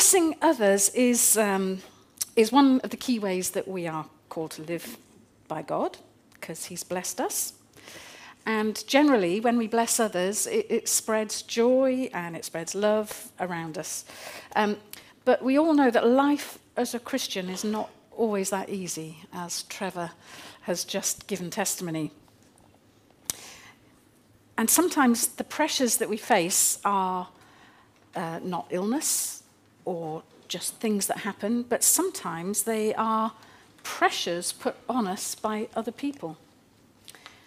blessing others is, um, is one of the key ways that we are called to live by God, because He's blessed us. And generally, when we bless others, it, it spreads joy and it spreads love around us. Um, but we all know that life as a Christian is not always that easy, as Trevor has just given testimony. And sometimes the pressures that we face are uh, not illness or just things that happen, but sometimes they are pressures put on us by other people.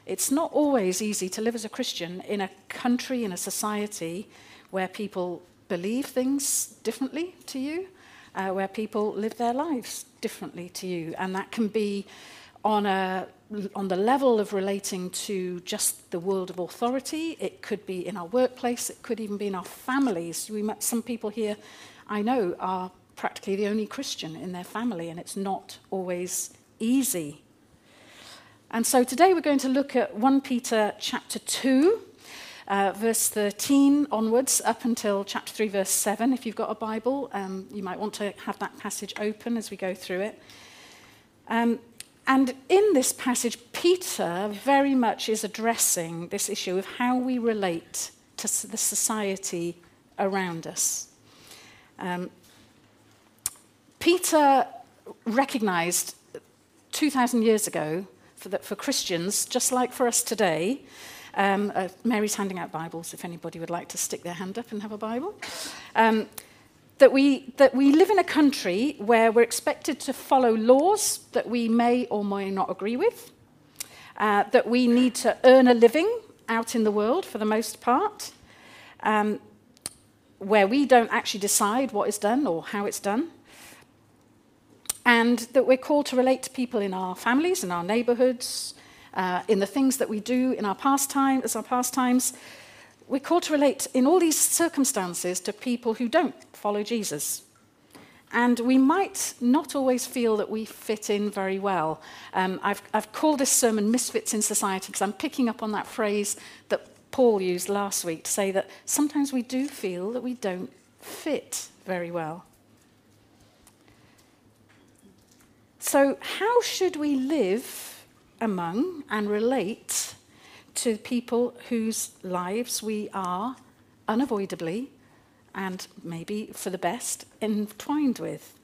It's not always easy to live as a Christian in a country, in a society where people believe things differently to you, uh, where people live their lives differently to you. And that can be on, a, on the level of relating to just the world of authority. It could be in our workplace. It could even be in our families. We met some people here I know are practically the only Christian in their family, and it's not always easy. And so today we're going to look at 1 Peter chapter 2, uh, verse 13 onwards, up until chapter 3, verse 7. If you've got a Bible, um, you might want to have that passage open as we go through it. Um, and in this passage, Peter very much is addressing this issue of how we relate to the society around us. Um, Peter recognized 2,000 years ago for, the, for Christians, just like for us today, um, uh, Mary's handing out Bibles if anybody would like to stick their hand up and have a Bible. Um, that, we, that we live in a country where we're expected to follow laws that we may or may not agree with, uh, that we need to earn a living out in the world for the most part, um, where we don't actually decide what is done or how it's done and that we're called to relate to people in our families, in our neighborhoods, uh, in the things that we do in our pastime, as our pastimes. We're called to relate in all these circumstances to people who don't follow Jesus. And we might not always feel that we fit in very well. Um, I've, I've called this sermon Misfits in Society because I'm picking up on that phrase that Paul used last week to say that sometimes we do feel that we don't fit very well. So, how should we live among and relate to people whose lives we are unavoidably and maybe for the best entwined with?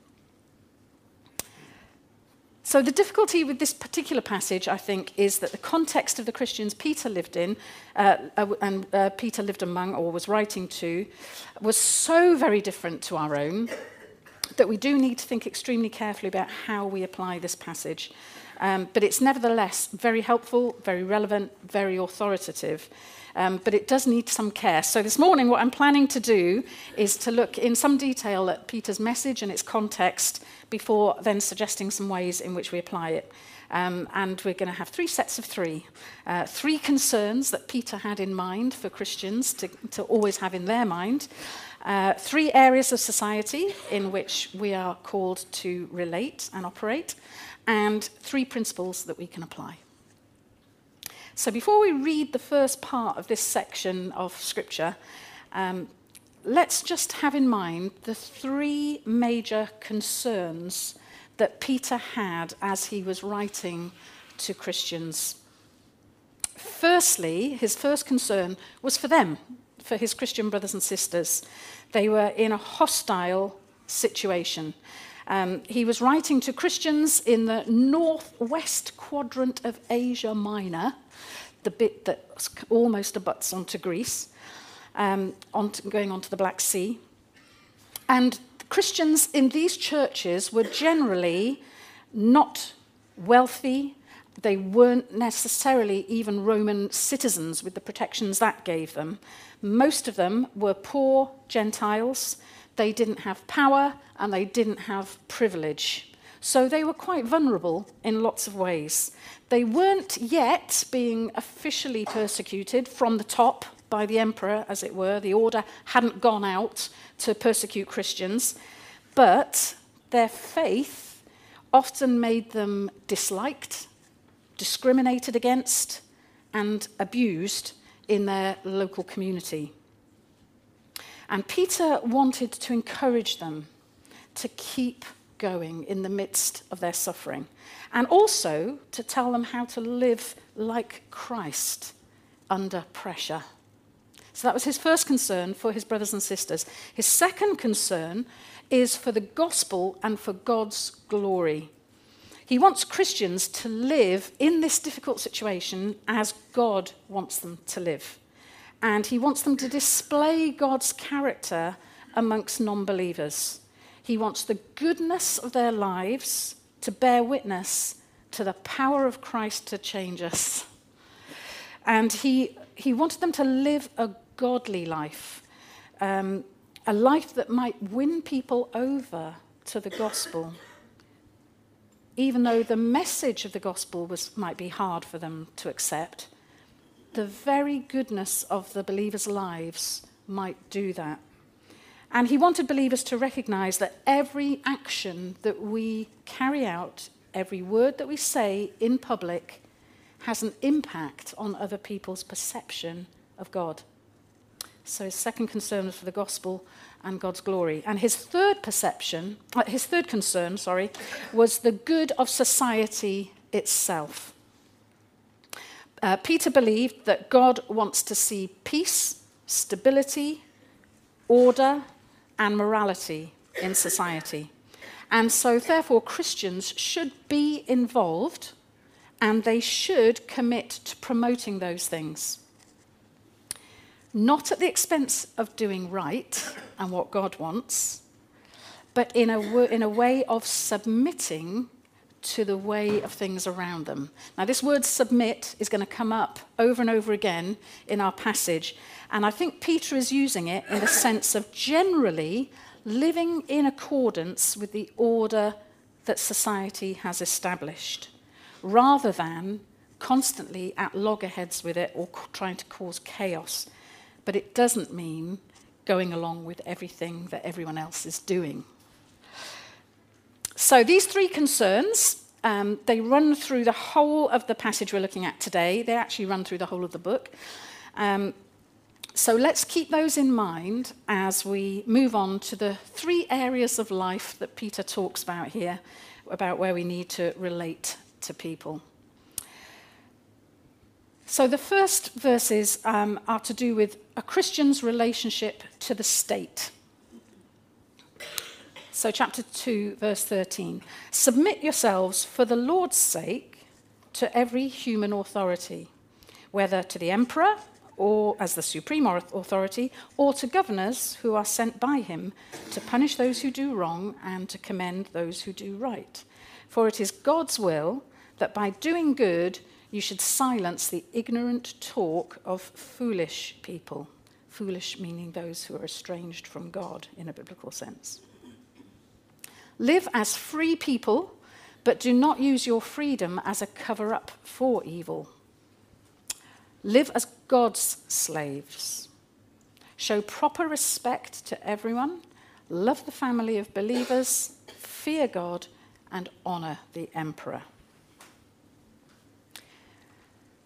So the difficulty with this particular passage, I think, is that the context of the Christians Peter lived in, uh, uh and uh, Peter lived among or was writing to, was so very different to our own that we do need to think extremely carefully about how we apply this passage. Um, but it's nevertheless very helpful, very relevant, very authoritative um, but it does need some care. So this morning, what I'm planning to do is to look in some detail at Peter's message and its context before then suggesting some ways in which we apply it. Um, and we're going to have three sets of three. Uh, three concerns that Peter had in mind for Christians to, to always have in their mind. Uh, three areas of society in which we are called to relate and operate. And three principles that we can apply. So before we read the first part of this section of Scripture, um, let's just have in mind the three major concerns that Peter had as he was writing to Christians. Firstly, his first concern was for them, for his Christian brothers and sisters. They were in a hostile situation. Um, he was writing to Christians in the northwest quadrant of Asia Minor, the bit that almost abuts onto Greece, um, going onto the Black Sea. And Christians in these churches were generally not wealthy, they weren't necessarily even Roman citizens with the protections that gave them. Most of them were poor Gentiles. They didn't have power and they didn't have privilege. So they were quite vulnerable in lots of ways. They weren't yet being officially persecuted from the top by the emperor, as it were. The order hadn't gone out to persecute Christians. But their faith often made them disliked discriminated against, and abused in their local community. And Peter wanted to encourage them to keep going in the midst of their suffering, and also to tell them how to live like Christ under pressure. So that was his first concern for his brothers and sisters. His second concern is for the gospel and for God's glory. He wants Christians to live in this difficult situation as God wants them to live. And he wants them to display God's character amongst non believers. He wants the goodness of their lives to bear witness to the power of Christ to change us. And he, he wanted them to live a godly life, um, a life that might win people over to the gospel, even though the message of the gospel was, might be hard for them to accept. The very goodness of the believers' lives might do that. And he wanted believers to recognize that every action that we carry out, every word that we say in public, has an impact on other people's perception of God. So his second concern was for the gospel and God's glory. And his third perception, uh, his third concern, sorry, was the good of society itself. Uh, Peter believed that God wants to see peace, stability, order, and morality in society. And so, therefore, Christians should be involved and they should commit to promoting those things. Not at the expense of doing right and what God wants, but in a, in a way of submitting to the way of things around them. Now, this word submit is going to come up over and over again in our passage. And I think Peter is using it in the sense of generally living in accordance with the order that society has established, rather than constantly at loggerheads with it or trying to cause chaos. But it doesn't mean going along with everything that everyone else is doing. So these three concerns, um, they run through the whole of the passage we're looking at today. They actually run through the whole of the book. Um, so let's keep those in mind as we move on to the three areas of life that Peter talks about here, about where we need to relate to people. So the first verses um, are to do with a Christian's relationship to the state. So, chapter 2, verse 13. Submit yourselves for the Lord's sake to every human authority, whether to the emperor or as the supreme authority, or to governors who are sent by him to punish those who do wrong and to commend those who do right. For it is God's will that by doing good you should silence the ignorant talk of foolish people. Foolish meaning those who are estranged from God in a biblical sense. Live as free people, but do not use your freedom as a cover up for evil. Live as God's slaves. Show proper respect to everyone. Love the family of believers. Fear God and honor the emperor.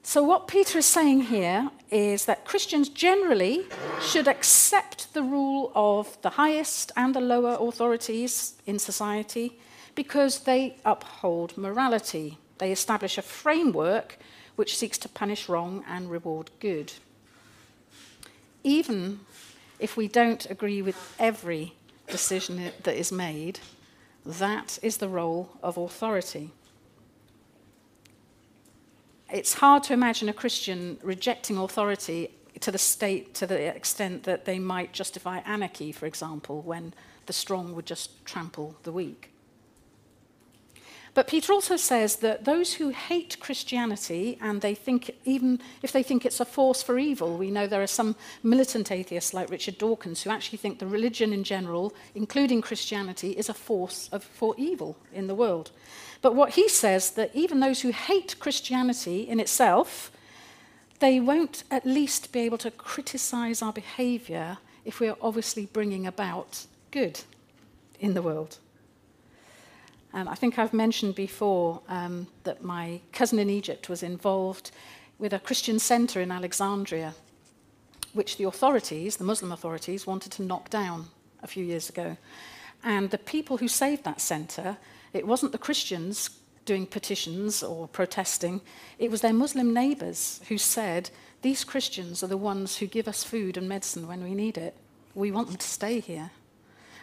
So, what Peter is saying here is that Christians generally should accept the rule of the highest and the lower authorities in society because they uphold morality. They establish a framework which seeks to punish wrong and reward good. Even if we don't agree with every decision that is made, that is the role of authority. it's hard to imagine a Christian rejecting authority to the state to the extent that they might justify anarchy, for example, when the strong would just trample the weak. But Peter also says that those who hate Christianity and they think, even if they think it's a force for evil, we know there are some militant atheists like Richard Dawkins who actually think the religion in general, including Christianity, is a force of, for evil in the world. But what he says that even those who hate Christianity in itself, they won't at least be able to criticize our behavior if we're obviously bringing about good in the world. Um, I think I've mentioned before um, that my cousin in Egypt was involved with a Christian center in Alexandria, which the authorities, the Muslim authorities, wanted to knock down a few years ago. And the people who saved that centre, it wasn't the Christians doing petitions or protesting, it was their Muslim neighbours who said, These Christians are the ones who give us food and medicine when we need it. We want them to stay here.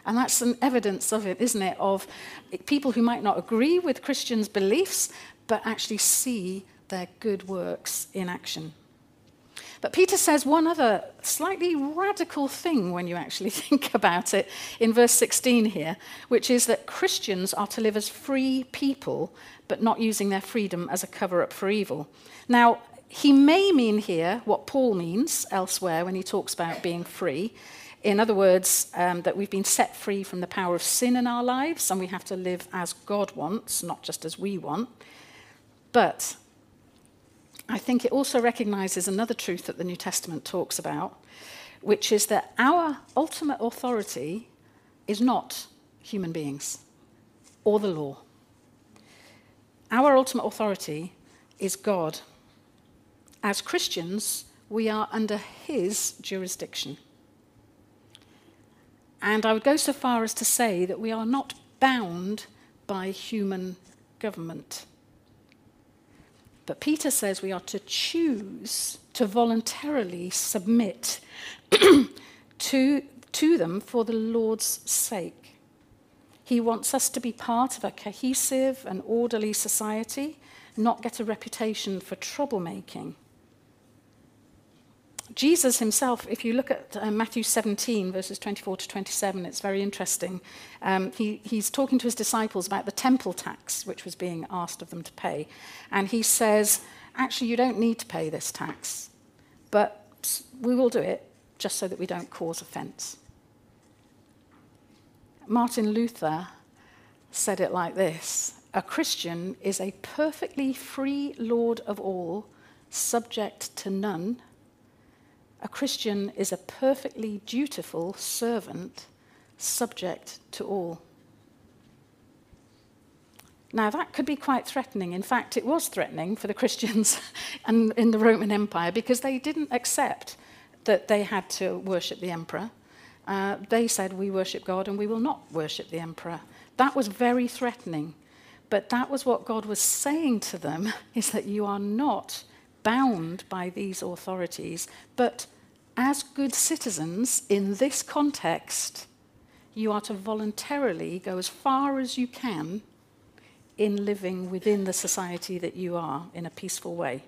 And that's an evidence of it, isn't it? Of people who might not agree with Christians' beliefs, but actually see their good works in action. But Peter says one other slightly radical thing when you actually think about it in verse 16 here, which is that Christians are to live as free people, but not using their freedom as a cover up for evil. Now, he may mean here what Paul means elsewhere when he talks about being free. In other words, um, that we've been set free from the power of sin in our lives and we have to live as God wants, not just as we want. But I think it also recognizes another truth that the New Testament talks about, which is that our ultimate authority is not human beings or the law. Our ultimate authority is God. As Christians, we are under His jurisdiction. And I would go so far as to say that we are not bound by human government. But Peter says we are to choose to voluntarily submit to, to them for the Lord's sake. He wants us to be part of a cohesive and orderly society, not get a reputation for troublemaking. Jesus himself, if you look at uh, Matthew 17, verses 24 to 27, it's very interesting. Um, he, he's talking to his disciples about the temple tax, which was being asked of them to pay. And he says, actually, you don't need to pay this tax, but we will do it just so that we don't cause offense. Martin Luther said it like this A Christian is a perfectly free Lord of all, subject to none a Christian is a perfectly dutiful servant, subject to all. Now, that could be quite threatening. In fact, it was threatening for the Christians and in the Roman Empire because they didn't accept that they had to worship the emperor. Uh, they said, We worship God and we will not worship the emperor. That was very threatening. But that was what God was saying to them is that you are not bound by these authorities, but as good citizens in this context, you are to voluntarily go as far as you can in living within the society that you are in a peaceful way.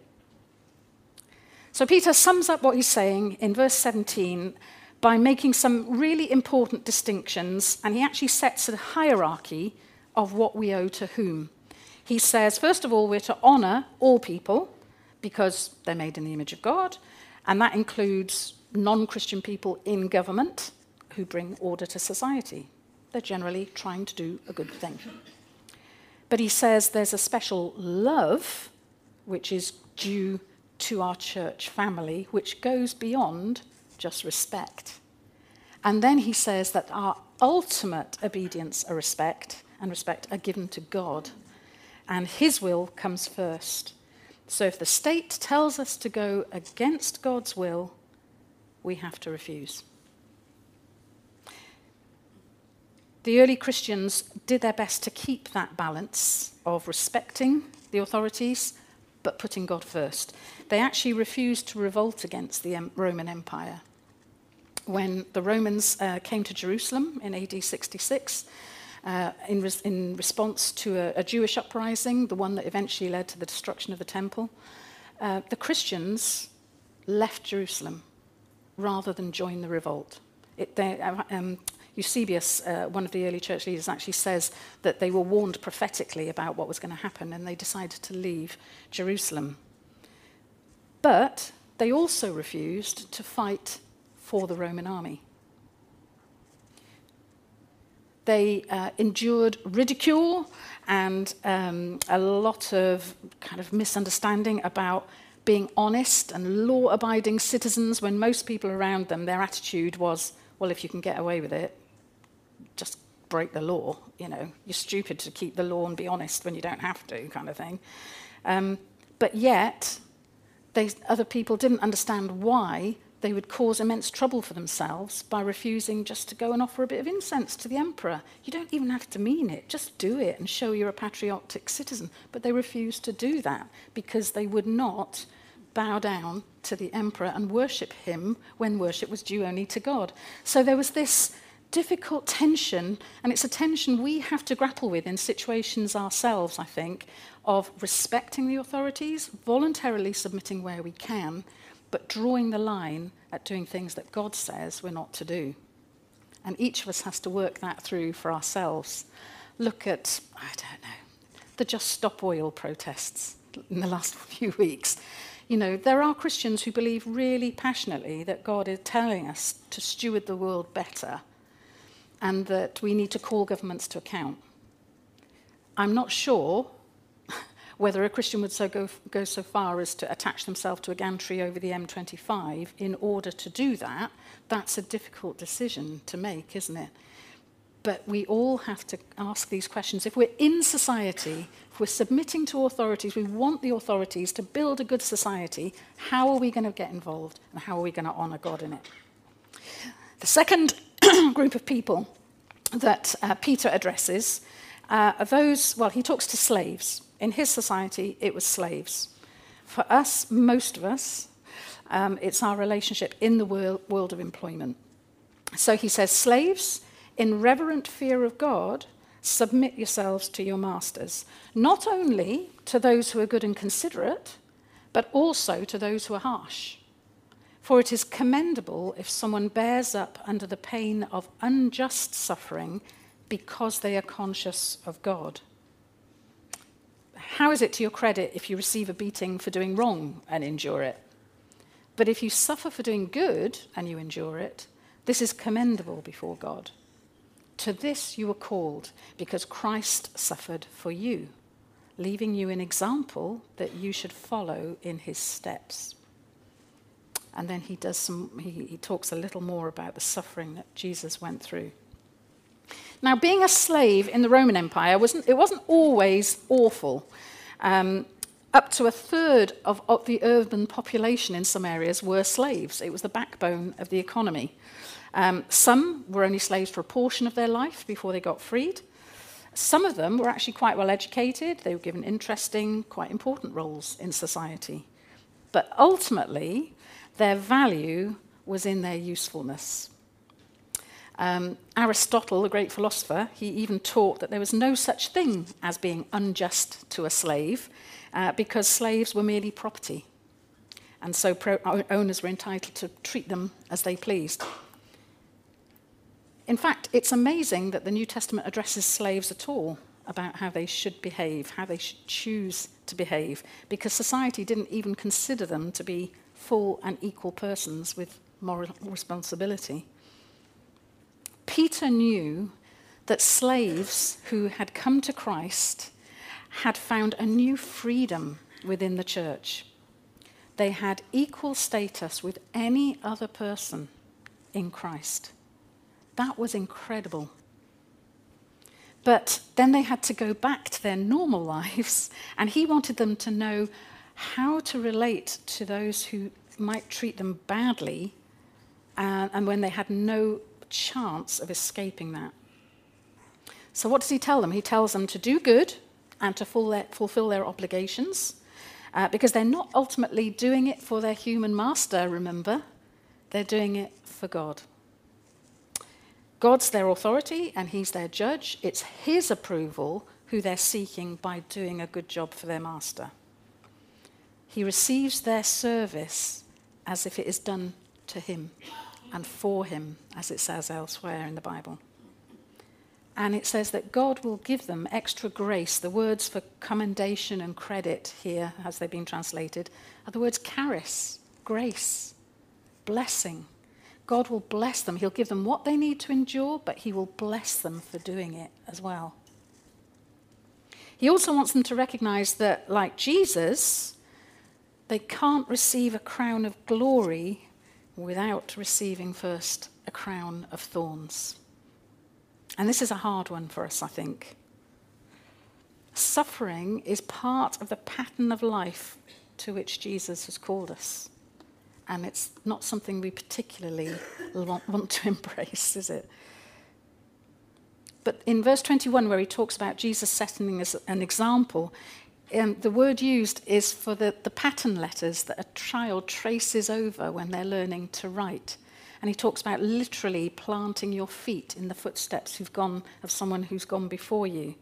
So Peter sums up what he's saying in verse 17 by making some really important distinctions, and he actually sets a hierarchy of what we owe to whom. He says, first of all, we're to honor all people because they're made in the image of God, and that includes non Christian people in government who bring order to society. They're generally trying to do a good thing. But he says there's a special love which is due to our church family, which goes beyond just respect. And then he says that our ultimate obedience and respect and respect are given to God, and his will comes first. So if the state tells us to go against God's will, we have to refuse. The early Christians did their best to keep that balance of respecting the authorities but putting God first. They actually refused to revolt against the Roman Empire. When the Romans uh, came to Jerusalem in AD 66, uh, in, res in response to a, a Jewish uprising, the one that eventually led to the destruction of the temple. Uh, the Christians left Jerusalem rather than join the revolt. It, they, uh, um, Eusebius, uh, one of the early church leaders, actually says that they were warned prophetically about what was going to happen and they decided to leave Jerusalem. But they also refused to fight for the Roman army. They uh, endured ridicule and um, a lot of kind of misunderstanding about being honest and law abiding citizens when most people around them, their attitude was, well, if you can get away with it, just break the law. You know, you're stupid to keep the law and be honest when you don't have to, kind of thing. Um, but yet, they, other people didn't understand why they would cause immense trouble for themselves by refusing just to go and offer a bit of incense to the emperor. You don't even have to mean it, just do it and show you're a patriotic citizen. But they refused to do that because they would not bow down to the emperor and worship him when worship was due only to God. So there was this difficult tension, and it's a tension we have to grapple with in situations ourselves, I think, of respecting the authorities, voluntarily submitting where we can, but drawing the line at doing things that God says we're not to do. And each of us has to work that through for ourselves. Look at, I don't know, the Just Stop Oil protests in the last few weeks. You know, there are Christians who believe really passionately that God is telling us to steward the world better and that we need to call governments to account. I'm not sure whether a Christian would so go, go so far as to attach themselves to a gantry over the M25 in order to do that, that's a difficult decision to make, isn't it? But we all have to ask these questions. If we're in society, if we're submitting to authorities, we want the authorities to build a good society, how are we going to get involved and how are we going to honour God in it? The second group of people that uh, Peter addresses uh, are those, well, he talks to slaves. In his society, it was slaves. For us, most of us, um, it's our relationship in the world, world of employment. So he says, Slaves, in reverent fear of God, submit yourselves to your masters, not only to those who are good and considerate, but also to those who are harsh. For it is commendable if someone bears up under the pain of unjust suffering because they are conscious of God. How is it to your credit if you receive a beating for doing wrong and endure it? But if you suffer for doing good and you endure it, this is commendable before God. To this you were called, because Christ suffered for you, leaving you an example that you should follow in his steps. And then he does some he, he talks a little more about the suffering that Jesus went through. Now, being a slave in the Roman Empire wasn't, it wasn't always awful. Um, up to a third of, of the urban population in some areas were slaves. It was the backbone of the economy. Um, some were only slaves for a portion of their life before they got freed. Some of them were actually quite well educated. They were given interesting, quite important roles in society. But ultimately, their value was in their usefulness. Um, Aristotle, the great philosopher, he even taught that there was no such thing as being unjust to a slave uh, because slaves were merely property. And so pro- owners were entitled to treat them as they pleased. In fact, it's amazing that the New Testament addresses slaves at all about how they should behave, how they should choose to behave, because society didn't even consider them to be full and equal persons with moral responsibility. Peter knew that slaves who had come to Christ had found a new freedom within the church. They had equal status with any other person in Christ. That was incredible. But then they had to go back to their normal lives, and he wanted them to know how to relate to those who might treat them badly and, and when they had no chance of escaping that. So, what does he tell them? He tells them to do good and to fulfill their obligations uh, because they're not ultimately doing it for their human master, remember? They're doing it for God. God's their authority and he's their judge. It's his approval who they're seeking by doing a good job for their master. He receives their service as if it is done to him and for him, as it says elsewhere in the Bible. And it says that God will give them extra grace. The words for commendation and credit here, as they've been translated, are the words charis, grace, blessing. God will bless them. He'll give them what they need to endure, but He will bless them for doing it as well. He also wants them to recognize that, like Jesus, they can't receive a crown of glory without receiving first a crown of thorns. And this is a hard one for us, I think. Suffering is part of the pattern of life to which Jesus has called us. And it's not something we particularly want, to embrace, is it? But in verse 21, where he talks about Jesus setting as an example, um, the word used is for the, the pattern letters that a child traces over when they're learning to write. And he talks about literally planting your feet in the footsteps who've gone of someone who's gone before you.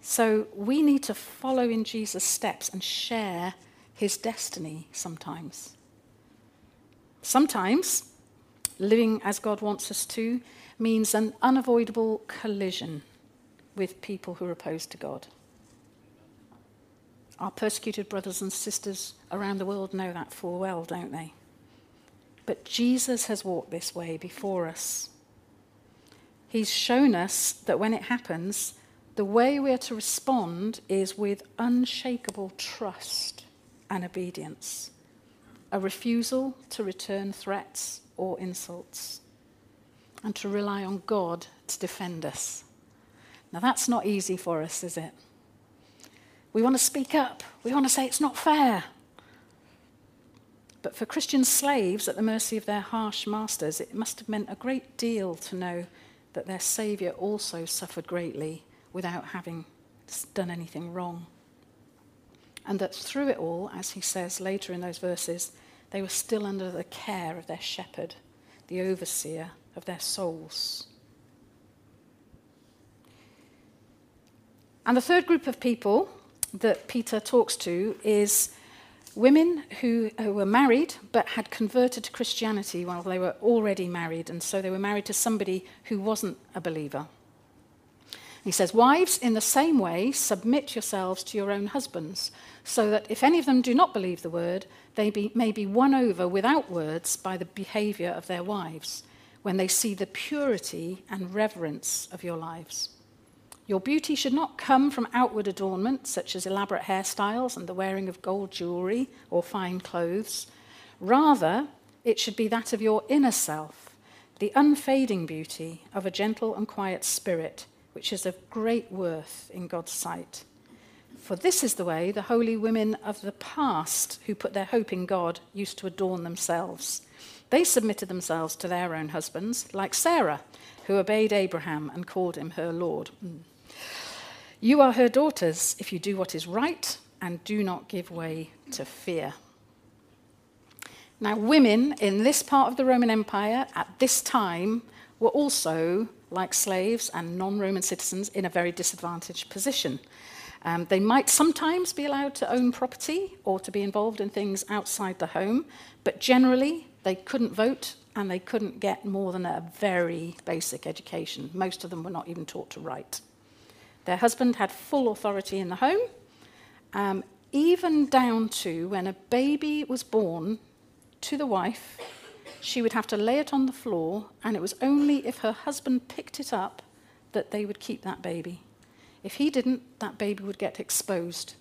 So we need to follow in Jesus' steps and share his destiny sometimes. Sometimes living as God wants us to means an unavoidable collision with people who are opposed to God. Our persecuted brothers and sisters around the world know that full well, don't they? But Jesus has walked this way before us. He's shown us that when it happens, the way we are to respond is with unshakable trust and obedience, a refusal to return threats or insults, and to rely on God to defend us. Now, that's not easy for us, is it? We want to speak up. We want to say it's not fair. But for Christian slaves at the mercy of their harsh masters, it must have meant a great deal to know that their Saviour also suffered greatly without having done anything wrong. And that through it all, as he says later in those verses, they were still under the care of their shepherd, the overseer of their souls. And the third group of people that Peter talks to is women who, who were married but had converted to Christianity while they were already married, and so they were married to somebody who wasn't a believer. He says, Wives, in the same way, submit yourselves to your own husbands, so that if any of them do not believe the word, they be, may be won over without words by the behavior of their wives, when they see the purity and reverence of your lives. Your beauty should not come from outward adornment, such as elaborate hairstyles and the wearing of gold jewelry or fine clothes. Rather, it should be that of your inner self, the unfading beauty of a gentle and quiet spirit, which is of great worth in God's sight. For this is the way the holy women of the past, who put their hope in God, used to adorn themselves. They submitted themselves to their own husbands, like Sarah, who obeyed Abraham and called him her Lord. Mm. You are her daughters if you do what is right and do not give way to fear. Now, women in this part of the Roman Empire at this time were also, like slaves and non Roman citizens, in a very disadvantaged position. Um, they might sometimes be allowed to own property or to be involved in things outside the home, but generally they couldn't vote and they couldn't get more than a very basic education. Most of them were not even taught to write. Their husband had full authority in the home, um, even down to when a baby was born to the wife, she would have to lay it on the floor, and it was only if her husband picked it up that they would keep that baby. If he didn't, that baby would get exposed,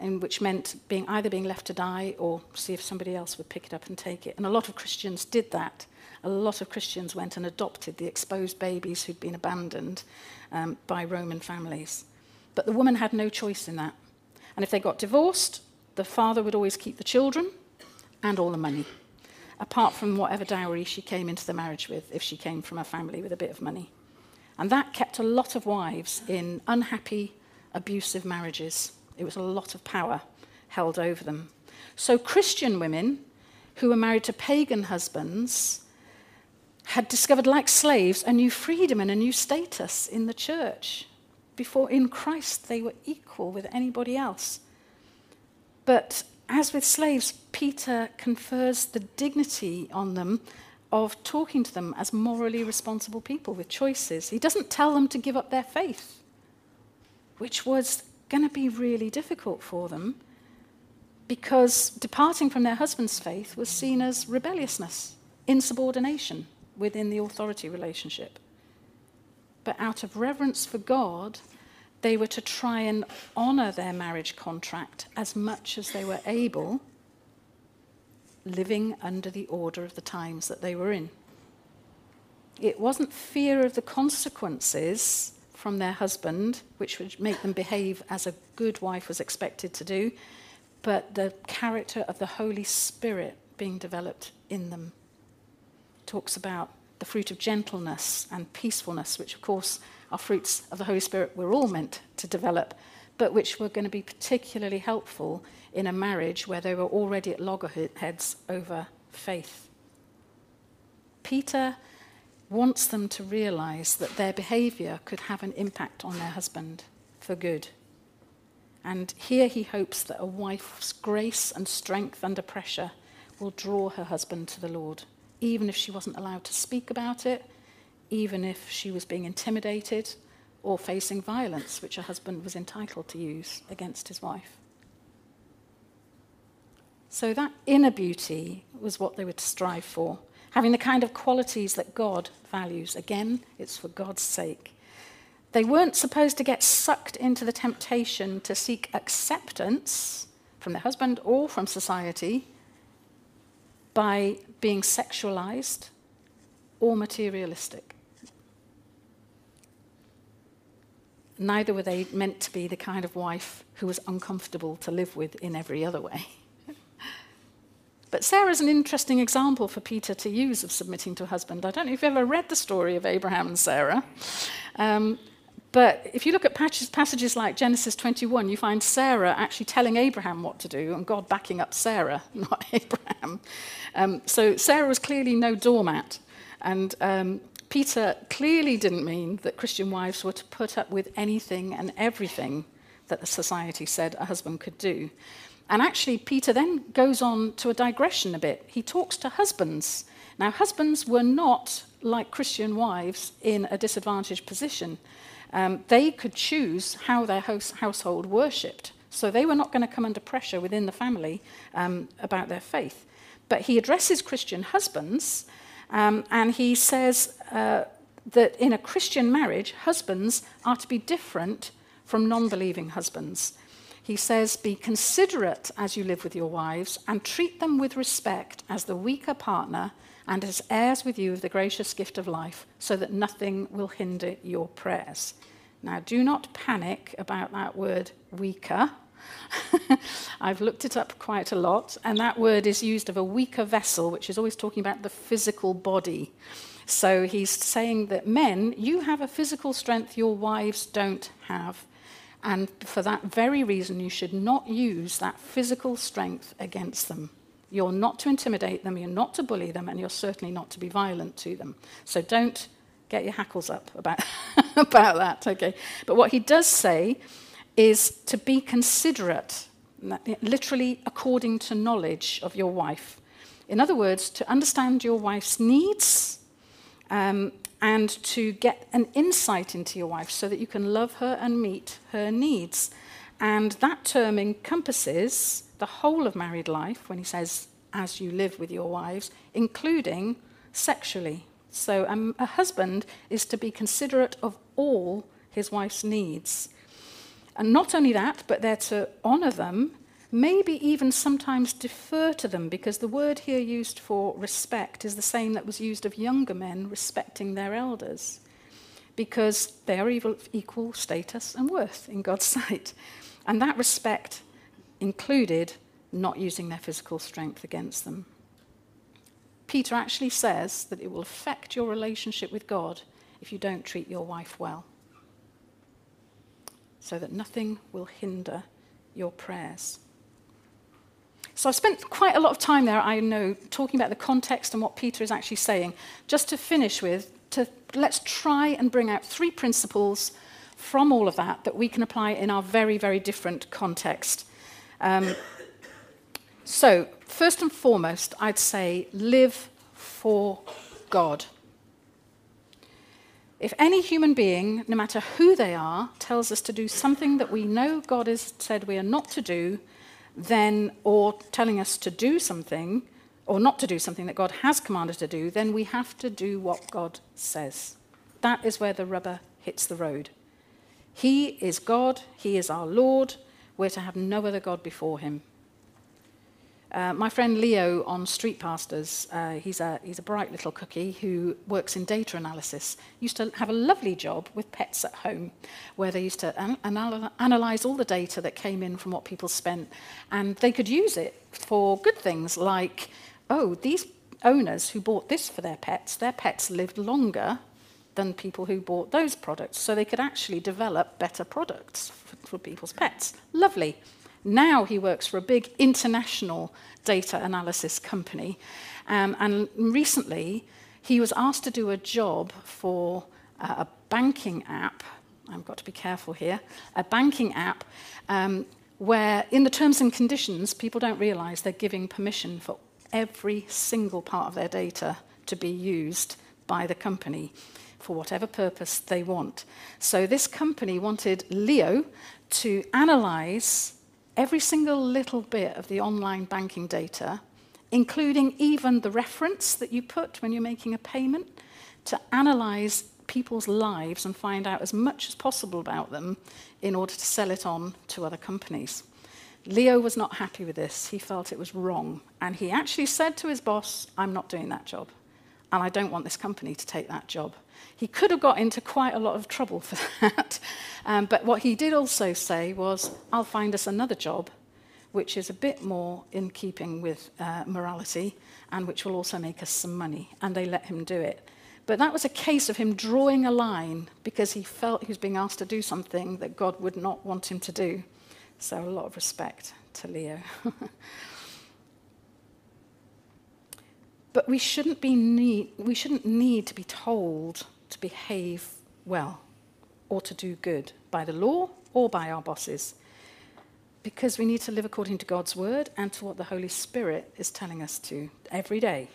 and which meant being either being left to die or see if somebody else would pick it up and take it. And a lot of Christians did that. a lot of Christians went and adopted the exposed babies who'd been abandoned um, by Roman families. But the woman had no choice in that. And if they got divorced, the father would always keep the children and all the money, apart from whatever dowry she came into the marriage with, if she came from a family with a bit of money. And that kept a lot of wives in unhappy, abusive marriages. It was a lot of power held over them. So Christian women who were married to pagan husbands had discovered, like slaves, a new freedom and a new status in the church. Before in Christ, they were equal with anybody else. But as with slaves, Peter confers the dignity on them of talking to them as morally responsible people with choices. He doesn't tell them to give up their faith, which was going to be really difficult for them because departing from their husband's faith was seen as rebelliousness, insubordination within the authority relationship. But out of reverence for God, they were to try and honor their marriage contract as much as they were able, living under the order of the times that they were in. It wasn't fear of the consequences from their husband, which would make them behave as a good wife was expected to do, but the character of the Holy Spirit being developed in them. Talks about the fruit of gentleness and peacefulness, which, of course, are fruits of the Holy Spirit we're all meant to develop, but which were going to be particularly helpful in a marriage where they were already at loggerheads over faith. Peter wants them to realize that their behavior could have an impact on their husband for good. And here he hopes that a wife's grace and strength under pressure will draw her husband to the Lord, even if she wasn't allowed to speak about it, even if she was being intimidated or facing violence, which her husband was entitled to use against his wife. So that inner beauty was what they were to strive for, having the kind of qualities that God values. Again, it's for God's sake. They weren't supposed to get sucked into the temptation to seek acceptance from their husband or from society by being sexualized or materialistic. Neither were they meant to be the kind of wife who was uncomfortable to live with in every other way. but Sarah's an interesting example for Peter to use of submitting to a husband. I don't know if you've ever read the story of Abraham and Sarah. Um, but if you look at passages like Genesis 21, you find Sarah actually telling Abraham what to do and God backing up Sarah, not Abraham. Um, so Sarah was clearly no doormat. And um, Peter clearly didn't mean that Christian wives were to put up with anything and everything that the society said a husband could do. And actually, Peter then goes on to a digression a bit. He talks to husbands. Now, husbands were not like Christian wives in a disadvantaged position. um, they could choose how their house, household worshipped. So they were not going to come under pressure within the family um, about their faith. But he addresses Christian husbands um, and he says uh, that in a Christian marriage, husbands are to be different from non believing husbands. He says, Be considerate as you live with your wives and treat them with respect as the weaker partner and as heirs with you of the gracious gift of life, so that nothing will hinder your prayers. Now, do not panic about that word weaker. I've looked it up quite a lot, and that word is used of a weaker vessel, which is always talking about the physical body. So he's saying that men, you have a physical strength your wives don't have. And for that very reason, you should not use that physical strength against them. You're not to intimidate them, you're not to bully them, and you're certainly not to be violent to them. So don't get your hackles up about, about that, okay? But what he does say is to be considerate, literally according to knowledge of your wife. In other words, to understand your wife's needs um, and to get an insight into your wife so that you can love her and meet her needs. And that term encompasses the whole of married life when he says, as you live with your wives, including sexually. So um, a husband is to be considerate of all his wife's needs. And not only that, but they're to honour them, maybe even sometimes defer to them, because the word here used for respect is the same that was used of younger men respecting their elders, because they are equal status and worth in God's sight. And that respect included not using their physical strength against them. Peter actually says that it will affect your relationship with God if you don't treat your wife well, so that nothing will hinder your prayers. So I've spent quite a lot of time there, I know, talking about the context and what Peter is actually saying. Just to finish with, to, let's try and bring out three principles from all of that that we can apply in our very, very different context. Um, so, first and foremost, I'd say live for God. If any human being, no matter who they are, tells us to do something that we know God has said we are not to do, then, or telling us to do something, or not to do something that God has commanded to do, then we have to do what God says. That is where the rubber hits the road. He is God, He is our Lord. We're to have no other God before Him. Uh, my friend Leo on Street Pastors, uh, he's, a, he's a bright little cookie who works in data analysis, used to have a lovely job with pets at home where they used to an- anal- analyze all the data that came in from what people spent and they could use it for good things like, oh, these owners who bought this for their pets, their pets lived longer than people who bought those products. So they could actually develop better products for, for people's pets. Lovely. Now he works for a big international data analysis company. Um, and recently, he was asked to do a job for uh, a banking app. I've got to be careful here. A banking app um, where, in the terms and conditions, people don't realize they're giving permission for every single part of their data to be used by the company for whatever purpose they want. So this company wanted Leo to analyze every single little bit of the online banking data, including even the reference that you put when you're making a payment, to analyze people's lives and find out as much as possible about them in order to sell it on to other companies. Leo was not happy with this. He felt it was wrong. And he actually said to his boss, I'm not doing that job. And I don't want this company to take that job. He could have got into quite a lot of trouble for that. Um, but what he did also say was, I'll find us another job, which is a bit more in keeping with uh, morality and which will also make us some money. And they let him do it. But that was a case of him drawing a line because he felt he was being asked to do something that God would not want him to do. So a lot of respect to Leo. but we shouldn't, be need, we shouldn't need to be told to behave well or to do good by the law or by our bosses. Because we need to live according to God's word and to what the Holy Spirit is telling us to every day.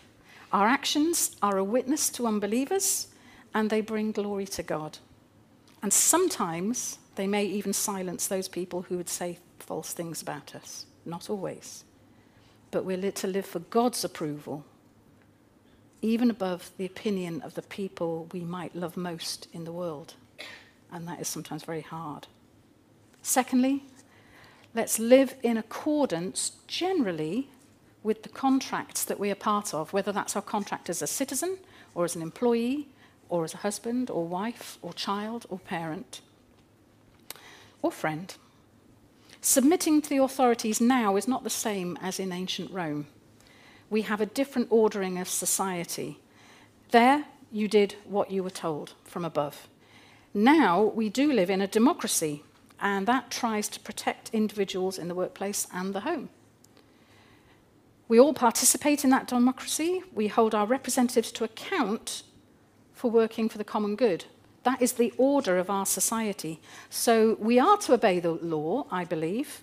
Our actions are a witness to unbelievers and they bring glory to God. And sometimes they may even silence those people who would say false things about us. Not always. But we're to live for God's approval even above the opinion of the people we might love most in the world. And that is sometimes very hard. Secondly, let's live in accordance generally with the contracts that we are part of, whether that's our contract as a citizen or as an employee or as a husband or wife or child or parent or friend. Submitting to the authorities now is not the same as in ancient Rome we have a different ordering of society. There, you did what you were told from above. Now, we do live in a democracy, and that tries to protect individuals in the workplace and the home. We all participate in that democracy. We hold our representatives to account for working for the common good. That is the order of our society. So we are to obey the law, I believe,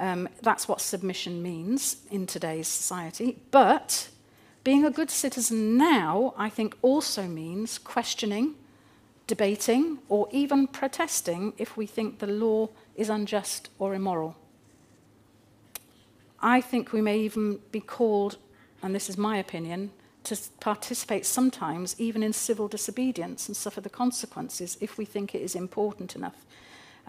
um, that's what submission means in today's society. But being a good citizen now, I think, also means questioning, debating, or even protesting if we think the law is unjust or immoral. I think we may even be called, and this is my opinion, to participate sometimes even in civil disobedience and suffer the consequences if we think it is important enough.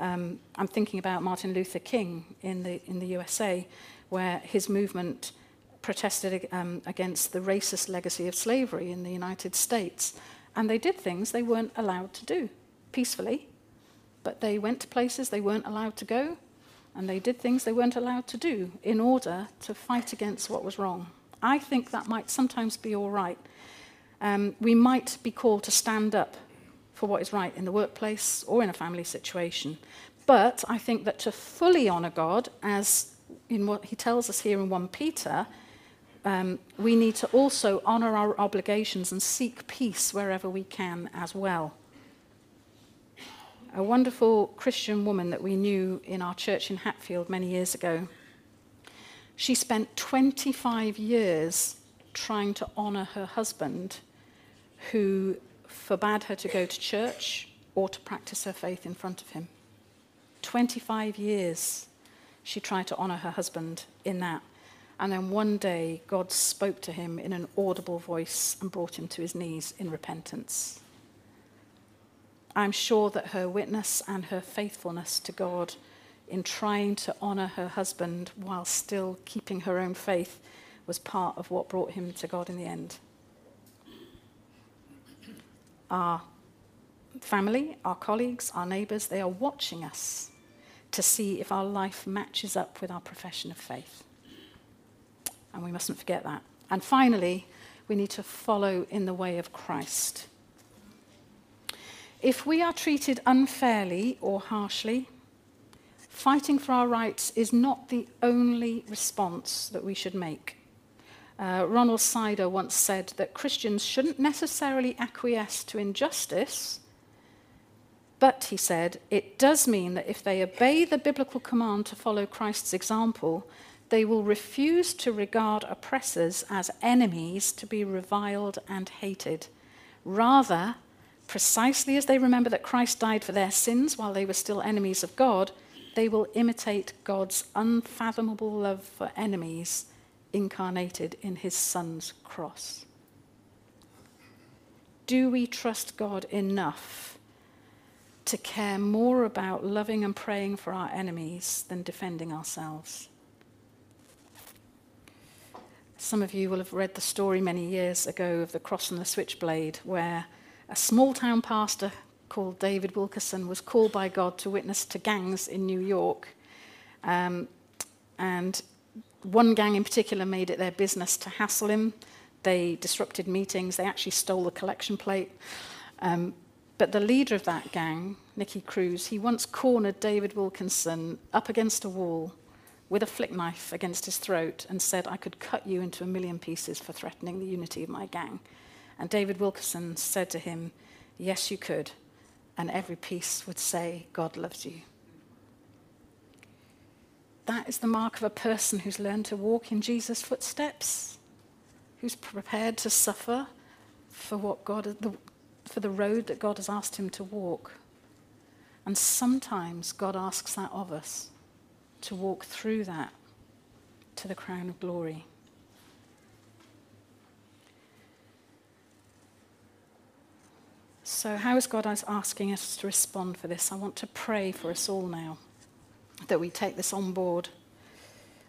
Um, I'm thinking about Martin Luther King in the, in the USA, where his movement protested um, against the racist legacy of slavery in the United States. And they did things they weren't allowed to do peacefully, but they went to places they weren't allowed to go, and they did things they weren't allowed to do in order to fight against what was wrong. I think that might sometimes be all right. Um, we might be called to stand up for what is right in the workplace or in a family situation. But I think that to fully honor God, as in what he tells us here in 1 Peter, um, we need to also honor our obligations and seek peace wherever we can as well. A wonderful Christian woman that we knew in our church in Hatfield many years ago, she spent 25 years trying to honor her husband who forbade her to go to church or to practice her faith in front of him. 25 years she tried to honor her husband in that. And then one day, God spoke to him in an audible voice and brought him to his knees in repentance. I'm sure that her witness and her faithfulness to God in trying to honor her husband while still keeping her own faith was part of what brought him to God in the end. Our family, our colleagues, our neighbors, they are watching us to see if our life matches up with our profession of faith. And we mustn't forget that. And finally, we need to follow in the way of Christ. If we are treated unfairly or harshly, fighting for our rights is not the only response that we should make. Uh, Ronald Sider once said that Christians shouldn't necessarily acquiesce to injustice, but, he said, it does mean that if they obey the biblical command to follow Christ's example, they will refuse to regard oppressors as enemies to be reviled and hated. Rather, precisely as they remember that Christ died for their sins while they were still enemies of God, they will imitate God's unfathomable love for enemies incarnated in his Son's cross. Do we trust God enough to care more about loving and praying for our enemies than defending ourselves. Some of you will have read the story many years ago of the cross and the switchblade, where a small town pastor called David Wilkerson was called by God to witness to gangs in New York. Um, and one gang in particular made it their business to hassle him. They disrupted meetings, they actually stole the collection plate. Um, but the leader of that gang, Nicky Cruz, he once cornered David Wilkinson up against a wall with a flick knife against his throat and said, I could cut you into a million pieces for threatening the unity of my gang. And David Wilkinson said to him, Yes, you could. And every piece would say, God loves you. That is the mark of a person who's learned to walk in Jesus' footsteps, who's prepared to suffer for what God, for the road that God has asked him to walk. And sometimes God asks that of us to walk through that to the crown of glory. So, how is God asking us to respond for this? I want to pray for us all now that we take this on board.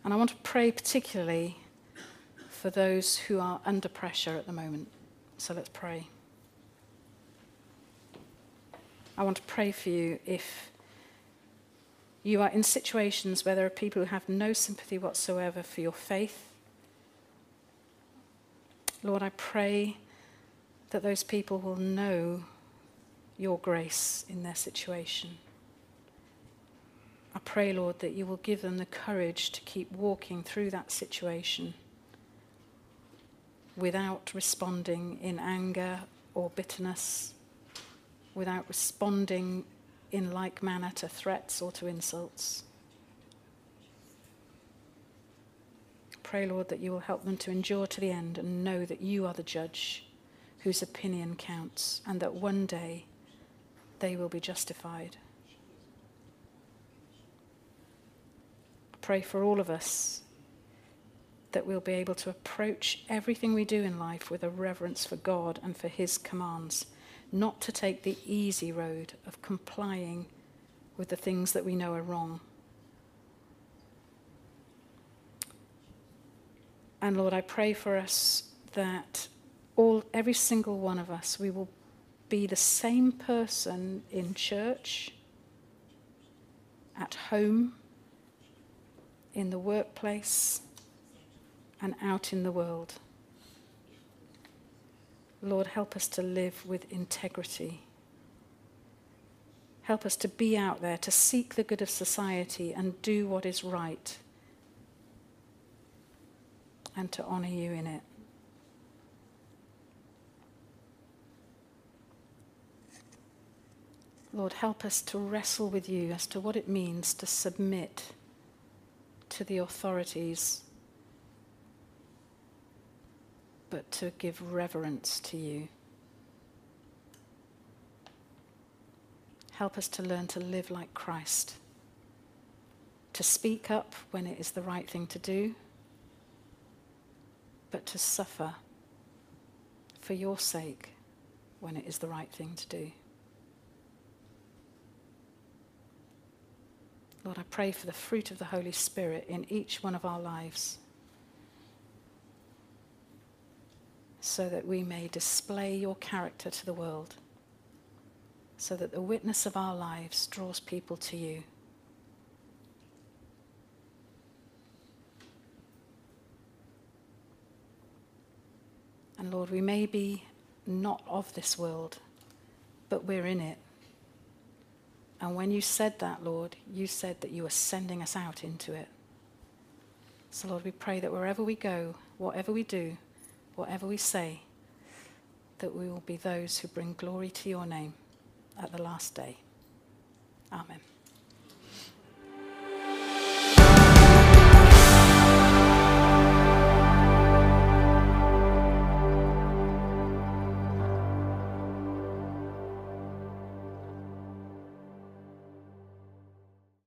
And I want to pray particularly for those who are under pressure at the moment. So, let's pray. I want to pray for you if you are in situations where there are people who have no sympathy whatsoever for your faith. Lord, I pray that those people will know your grace in their situation. I pray, Lord, that you will give them the courage to keep walking through that situation without responding in anger or bitterness without responding in like manner to threats or to insults. Pray, Lord, that you will help them to endure to the end and know that you are the judge whose opinion counts and that one day they will be justified. Pray for all of us that we'll be able to approach everything we do in life with a reverence for God and for His commands not to take the easy road of complying with the things that we know are wrong. And Lord, I pray for us that all, every single one of us, we will be the same person in church, at home, in the workplace, and out in the world. Lord, help us to live with integrity. Help us to be out there, to seek the good of society and do what is right, and to honour you in it. Lord, help us to wrestle with you as to what it means to submit to the authorities but to give reverence to you. Help us to learn to live like Christ, to speak up when it is the right thing to do, but to suffer for your sake when it is the right thing to do. Lord, I pray for the fruit of the Holy Spirit in each one of our lives so that we may display your character to the world, so that the witness of our lives draws people to you. And Lord, we may be not of this world, but we're in it. And when you said that, Lord, you said that you were sending us out into it. So, Lord, we pray that wherever we go, whatever we do, whatever we say, that we will be those who bring glory to your name at the last day. Amen.